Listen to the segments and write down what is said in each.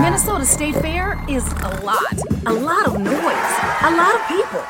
Minnesota State Fair is a lot, a lot of noise, a lot of people.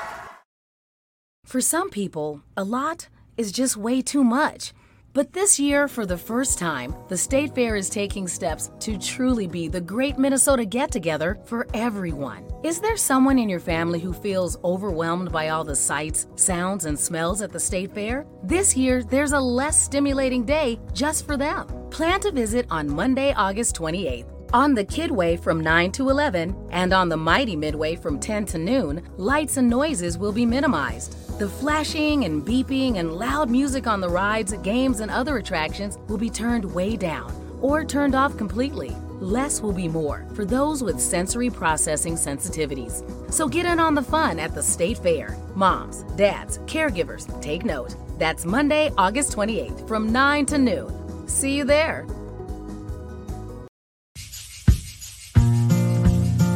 For some people, a lot is just way too much. But this year, for the first time, the State Fair is taking steps to truly be the great Minnesota get together for everyone. Is there someone in your family who feels overwhelmed by all the sights, sounds, and smells at the State Fair? This year, there's a less stimulating day just for them. Plan to visit on Monday, August 28th. On the Kidway from 9 to 11 and on the Mighty Midway from 10 to noon, lights and noises will be minimized. The flashing and beeping and loud music on the rides, games, and other attractions will be turned way down or turned off completely. Less will be more for those with sensory processing sensitivities. So get in on the fun at the State Fair. Moms, dads, caregivers, take note. That's Monday, August 28th from 9 to noon. See you there.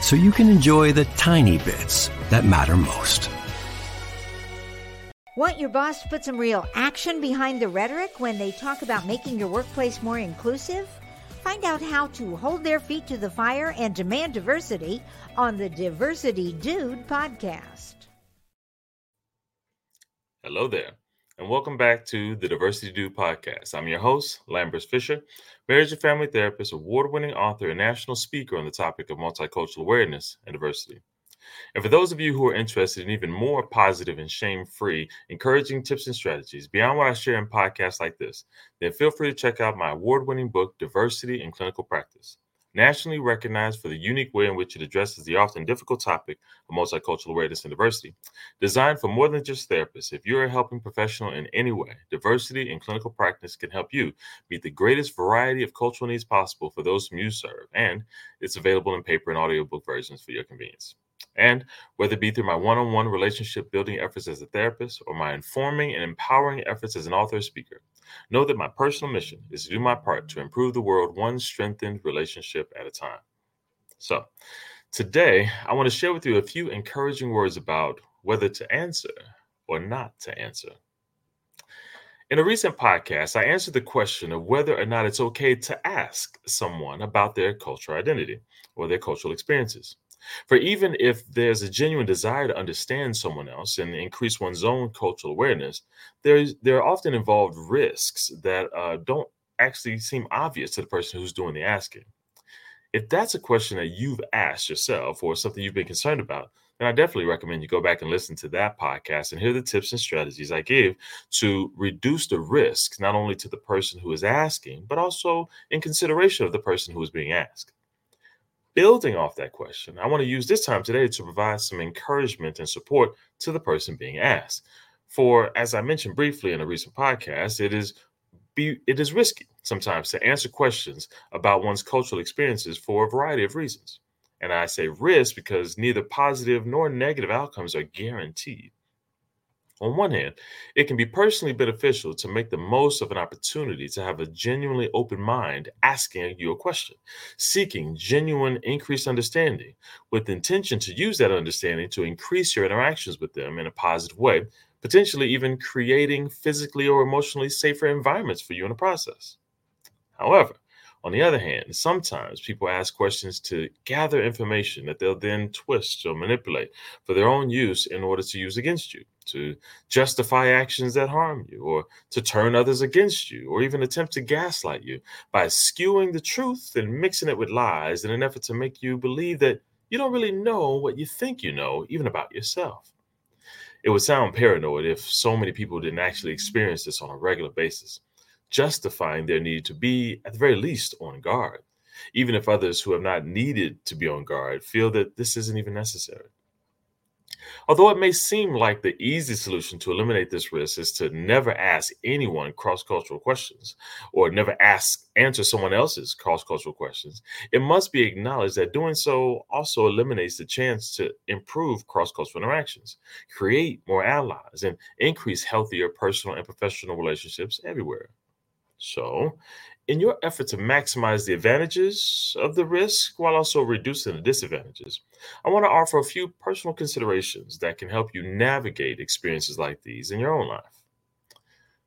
so you can enjoy the tiny bits that matter most. Want your boss to put some real action behind the rhetoric when they talk about making your workplace more inclusive? Find out how to hold their feet to the fire and demand diversity on the Diversity Dude podcast. Hello there, and welcome back to the Diversity Dude podcast. I'm your host, Lambers Fisher, marriage and family therapist, award winning author, and national speaker on the topic of multicultural awareness and diversity. And for those of you who are interested in even more positive and shame free, encouraging tips and strategies beyond what I share in podcasts like this, then feel free to check out my award winning book, Diversity in Clinical Practice. Nationally recognized for the unique way in which it addresses the often difficult topic of multicultural awareness and diversity. Designed for more than just therapists, if you're a helping professional in any way, diversity in clinical practice can help you meet the greatest variety of cultural needs possible for those whom you serve. And it's available in paper and audiobook versions for your convenience. And whether it be through my one on one relationship building efforts as a therapist or my informing and empowering efforts as an author or speaker, know that my personal mission is to do my part to improve the world one strengthened relationship at a time. So, today I want to share with you a few encouraging words about whether to answer or not to answer. In a recent podcast, I answered the question of whether or not it's okay to ask someone about their cultural identity or their cultural experiences. For even if there's a genuine desire to understand someone else and increase one's own cultural awareness, there's there are often involved risks that uh, don't actually seem obvious to the person who's doing the asking. If that's a question that you've asked yourself or something you've been concerned about, then I definitely recommend you go back and listen to that podcast and hear the tips and strategies I give to reduce the risk, not only to the person who is asking, but also in consideration of the person who is being asked building off that question, I want to use this time today to provide some encouragement and support to the person being asked. For as I mentioned briefly in a recent podcast, it is be it is risky sometimes to answer questions about one's cultural experiences for a variety of reasons. And I say risk because neither positive nor negative outcomes are guaranteed. On one hand, it can be personally beneficial to make the most of an opportunity to have a genuinely open mind asking you a question, seeking genuine increased understanding with intention to use that understanding to increase your interactions with them in a positive way, potentially even creating physically or emotionally safer environments for you in the process. However, on the other hand, sometimes people ask questions to gather information that they'll then twist or manipulate for their own use in order to use against you, to justify actions that harm you, or to turn others against you, or even attempt to gaslight you by skewing the truth and mixing it with lies in an effort to make you believe that you don't really know what you think you know, even about yourself. It would sound paranoid if so many people didn't actually experience this on a regular basis justifying their need to be, at the very least, on guard, even if others who have not needed to be on guard feel that this isn't even necessary. Although it may seem like the easy solution to eliminate this risk is to never ask anyone cross cultural questions or never ask answer someone else's cross cultural questions, it must be acknowledged that doing so also eliminates the chance to improve cross cultural interactions, create more allies, and increase healthier personal and professional relationships everywhere. So, in your effort to maximize the advantages of the risk while also reducing the disadvantages, I want to offer a few personal considerations that can help you navigate experiences like these in your own life.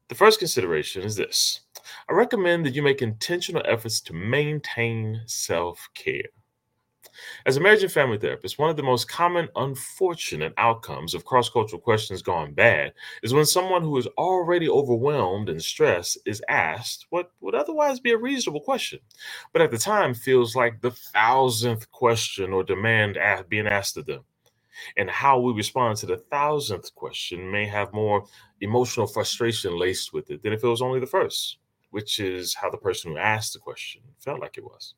The first consideration is this I recommend that you make intentional efforts to maintain self care. As a marriage and family therapist, one of the most common unfortunate outcomes of cross cultural questions gone bad is when someone who is already overwhelmed and stressed is asked what would otherwise be a reasonable question, but at the time feels like the thousandth question or demand being asked of them. And how we respond to the thousandth question may have more emotional frustration laced with it than if it was only the first, which is how the person who asked the question felt like it was.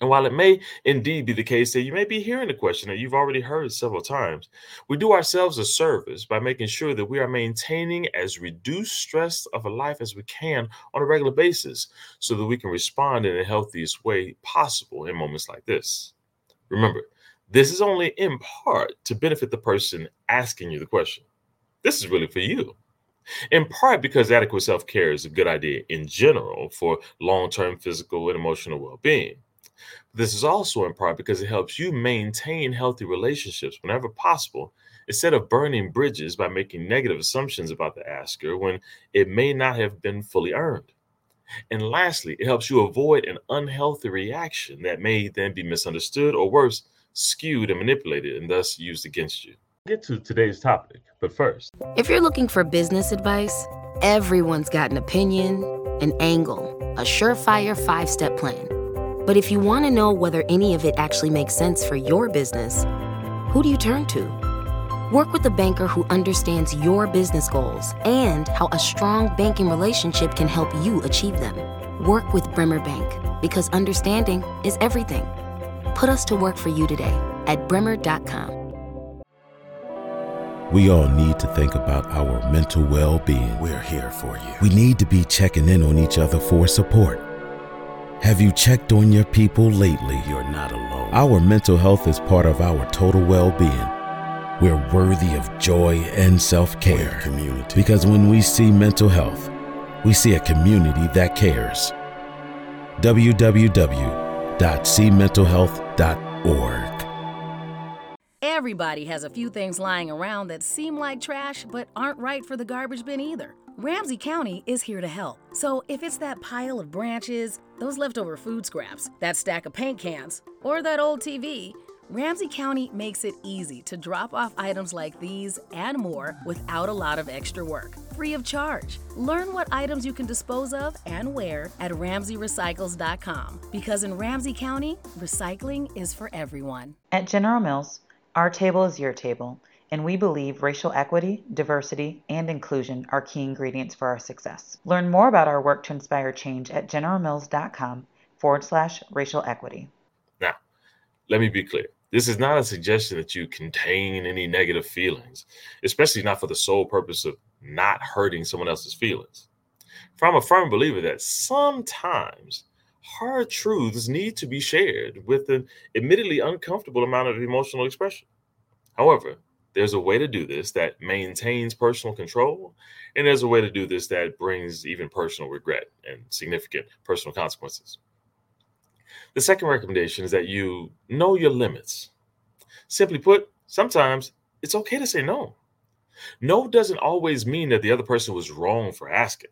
And while it may indeed be the case that you may be hearing the question that you've already heard it several times, we do ourselves a service by making sure that we are maintaining as reduced stress of a life as we can on a regular basis so that we can respond in the healthiest way possible in moments like this. Remember, this is only in part to benefit the person asking you the question. This is really for you. In part because adequate self care is a good idea in general for long term physical and emotional well being. This is also in part because it helps you maintain healthy relationships whenever possible, instead of burning bridges by making negative assumptions about the asker when it may not have been fully earned. And lastly, it helps you avoid an unhealthy reaction that may then be misunderstood or worse, skewed and manipulated and thus used against you. Get to today's topic, but first. If you're looking for business advice, everyone's got an opinion, an angle, a surefire five step plan. But if you want to know whether any of it actually makes sense for your business, who do you turn to? Work with a banker who understands your business goals and how a strong banking relationship can help you achieve them. Work with Bremer Bank because understanding is everything. Put us to work for you today at bremer.com. We all need to think about our mental well being. We're here for you. We need to be checking in on each other for support. Have you checked on your people lately? You're not alone. Our mental health is part of our total well being. We're worthy of joy and self care. Community. Because when we see mental health, we see a community that cares. www.cmentalhealth.org. Everybody has a few things lying around that seem like trash but aren't right for the garbage bin either. Ramsey County is here to help. So if it's that pile of branches, those leftover food scraps, that stack of paint cans, or that old TV, Ramsey County makes it easy to drop off items like these and more without a lot of extra work, free of charge. Learn what items you can dispose of and where at RamseyRecycles.com because in Ramsey County, recycling is for everyone. At General Mills, our table is your table and we believe racial equity, diversity, and inclusion are key ingredients for our success. Learn more about our work to inspire change at generalmills.com forward slash racial equity. Now, let me be clear. This is not a suggestion that you contain any negative feelings, especially not for the sole purpose of not hurting someone else's feelings. I'm a firm believer that sometimes hard truths need to be shared with an admittedly uncomfortable amount of emotional expression. However, there's a way to do this that maintains personal control, and there's a way to do this that brings even personal regret and significant personal consequences. The second recommendation is that you know your limits. Simply put, sometimes it's okay to say no. No doesn't always mean that the other person was wrong for asking.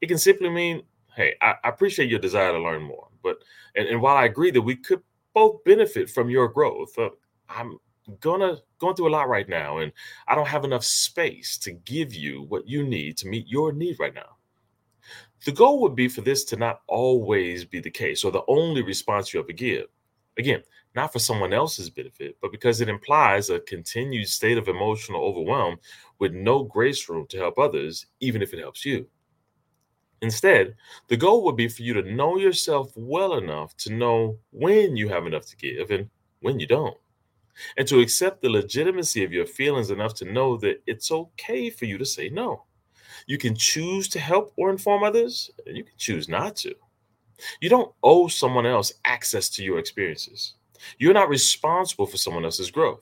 It can simply mean, hey, I, appreciate your desire to learn more. But and, and while I agree that we could both benefit from your growth, uh, I'm gonna going through a lot right now, and I don't have enough space to give you what you need to meet your need right now. The goal would be for this to not always be the case or the only response you ever give. Again, not for someone else's benefit, but because it implies a continued state of emotional overwhelm with no grace room to help others, even if it helps you. Instead, the goal would be for you to know yourself well enough to know when you have enough to give and when you don't, and to accept the legitimacy of your feelings enough to know that it's okay for you to say no. You can choose to help or inform others, and you can choose not to. You don't owe someone else access to your experiences. You're not responsible for someone else's growth.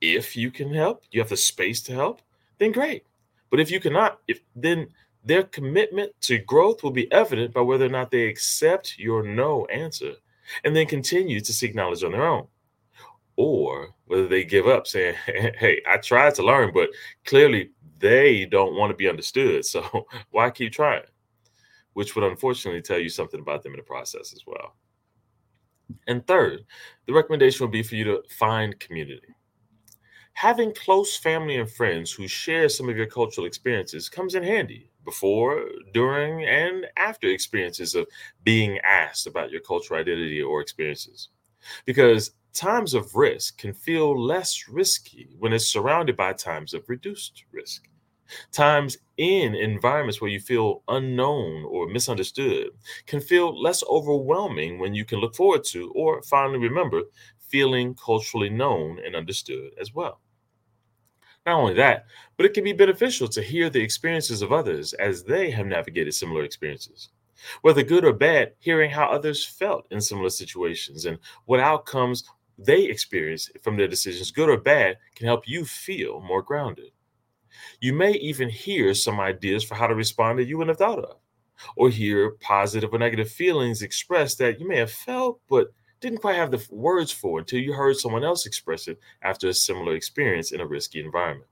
If you can help, you have the space to help, then great. But if you cannot, if then their commitment to growth will be evident by whether or not they accept your no answer and then continue to seek knowledge on their own. Or whether they give up saying, Hey, I tried to learn, but clearly they don't want to be understood. So why keep trying? Which would unfortunately tell you something about them in the process as well. And third, the recommendation would be for you to find community. Having close family and friends who share some of your cultural experiences comes in handy before, during, and after experiences of being asked about your cultural identity or experiences. Because times of risk can feel less risky when it's surrounded by times of reduced risk. Times in environments where you feel unknown or misunderstood can feel less overwhelming when you can look forward to or finally remember feeling culturally known and understood as well. Not only that, but it can be beneficial to hear the experiences of others as they have navigated similar experiences. Whether good or bad, hearing how others felt in similar situations and what outcomes they experience from their decisions, good or bad, can help you feel more grounded. You may even hear some ideas for how to respond that you wouldn't have thought of, or hear positive or negative feelings expressed that you may have felt but didn't quite have the words for until you heard someone else express it after a similar experience in a risky environment.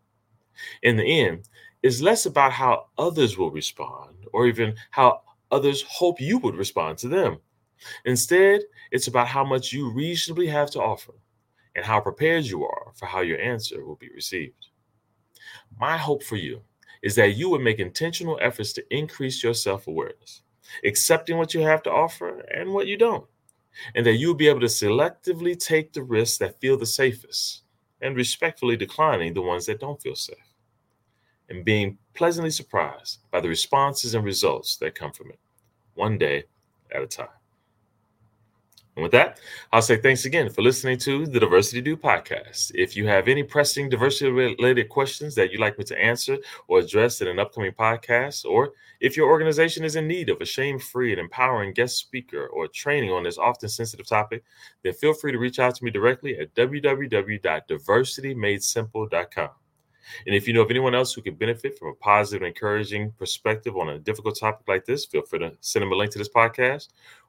In the end, it's less about how others will respond or even how others hope you would respond to them. Instead, it's about how much you reasonably have to offer and how prepared you are for how your answer will be received. My hope for you is that you would make intentional efforts to increase your self awareness, accepting what you have to offer and what you don't, and that you'll be able to selectively take the risks that feel the safest and respectfully declining the ones that don't feel safe, and being pleasantly surprised by the responses and results that come from it, one day at a time. And with that, I'll say thanks again for listening to the Diversity Dude podcast. If you have any pressing diversity related questions that you'd like me to answer or address in an upcoming podcast, or if your organization is in need of a shame free and empowering guest speaker or training on this often sensitive topic, then feel free to reach out to me directly at www.diversitymadesimple.com. And if you know of anyone else who could benefit from a positive and encouraging perspective on a difficult topic like this, feel free to send them a link to this podcast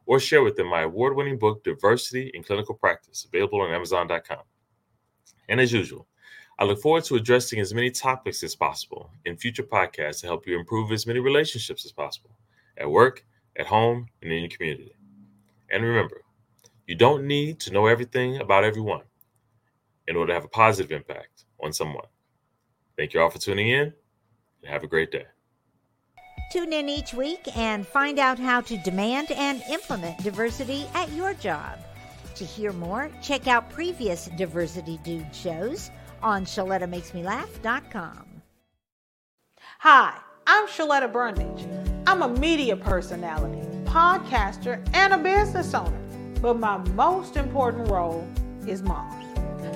or share with them my award winning book, Diversity in Clinical Practice, available on Amazon.com. And as usual, I look forward to addressing as many topics as possible in future podcasts to help you improve as many relationships as possible at work, at home, and in your community. And remember, you don't need to know everything about everyone in order to have a positive impact on someone. Thank you all for tuning in and have a great day. Tune in each week and find out how to demand and implement diversity at your job. To hear more, check out previous Diversity Dude shows on ShalettaMakesMeLaugh.com. Hi, I'm Shaletta Brundage. I'm a media personality, podcaster, and a business owner. But my most important role is mom.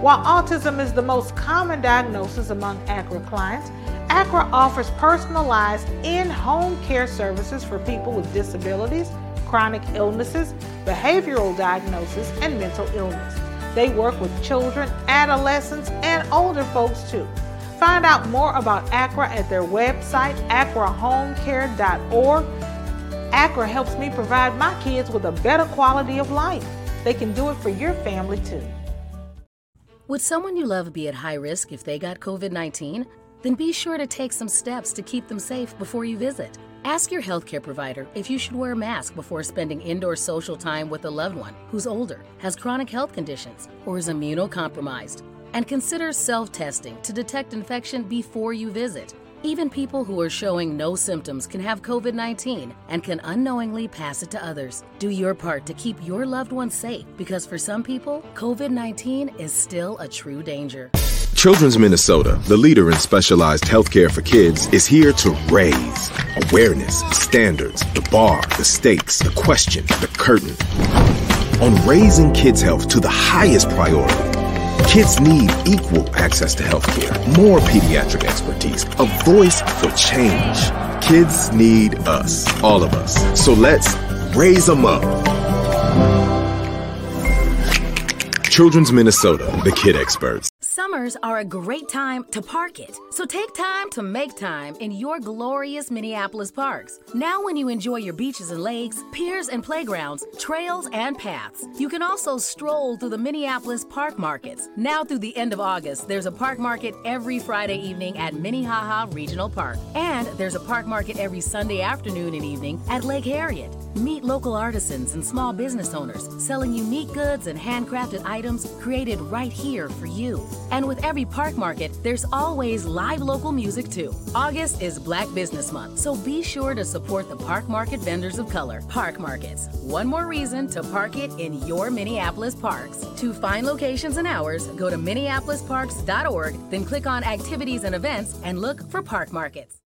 While autism is the most common diagnosis among ACRA clients, ACRA offers personalized in home care services for people with disabilities, chronic illnesses, behavioral diagnosis, and mental illness. They work with children, adolescents, and older folks too. Find out more about ACRA at their website, acrahomecare.org. ACRA helps me provide my kids with a better quality of life. They can do it for your family too. Would someone you love be at high risk if they got COVID 19? Then be sure to take some steps to keep them safe before you visit. Ask your healthcare provider if you should wear a mask before spending indoor social time with a loved one who's older, has chronic health conditions, or is immunocompromised. And consider self testing to detect infection before you visit. Even people who are showing no symptoms can have COVID 19 and can unknowingly pass it to others. Do your part to keep your loved ones safe because for some people, COVID 19 is still a true danger. Children's Minnesota, the leader in specialized healthcare for kids, is here to raise awareness, standards, the bar, the stakes, the question, the curtain. On raising kids' health to the highest priority. Kids need equal access to healthcare, more pediatric expertise, a voice for change. Kids need us, all of us. So let's raise them up. Children's Minnesota, the kid experts. Summers are a great time to park it. So take time to make time in your glorious Minneapolis parks. Now, when you enjoy your beaches and lakes, piers and playgrounds, trails and paths, you can also stroll through the Minneapolis park markets. Now, through the end of August, there's a park market every Friday evening at Minnehaha Regional Park. And there's a park market every Sunday afternoon and evening at Lake Harriet. Meet local artisans and small business owners selling unique goods and handcrafted items created right here for you. And with every park market, there's always live local music too. August is Black Business Month, so be sure to support the park market vendors of color, Park Markets. One more reason to park it in your Minneapolis parks. To find locations and hours, go to minneapolisparks.org, then click on activities and events and look for park markets.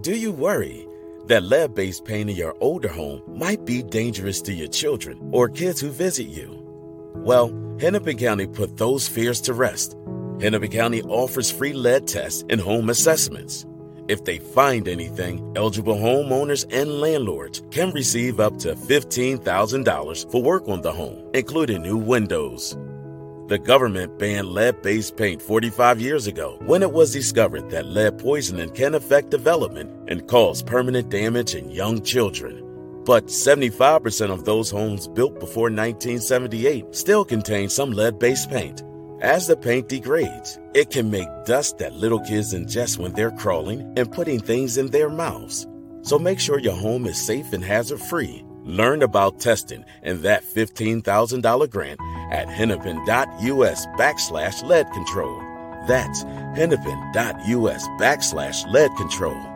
Do you worry that lead based paint in your older home might be dangerous to your children or kids who visit you? Well, Hennepin County put those fears to rest. Hennepin County offers free lead tests and home assessments. If they find anything, eligible homeowners and landlords can receive up to $15,000 for work on the home, including new windows. The government banned lead based paint 45 years ago when it was discovered that lead poisoning can affect development and cause permanent damage in young children. But 75% of those homes built before 1978 still contain some lead based paint. As the paint degrades, it can make dust that little kids ingest when they're crawling and putting things in their mouths. So make sure your home is safe and hazard free. Learn about testing and that $15,000 grant at hennepin.us backslash lead control. That's hennepin.us backslash lead control.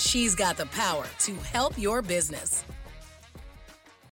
She's got the power to help your business.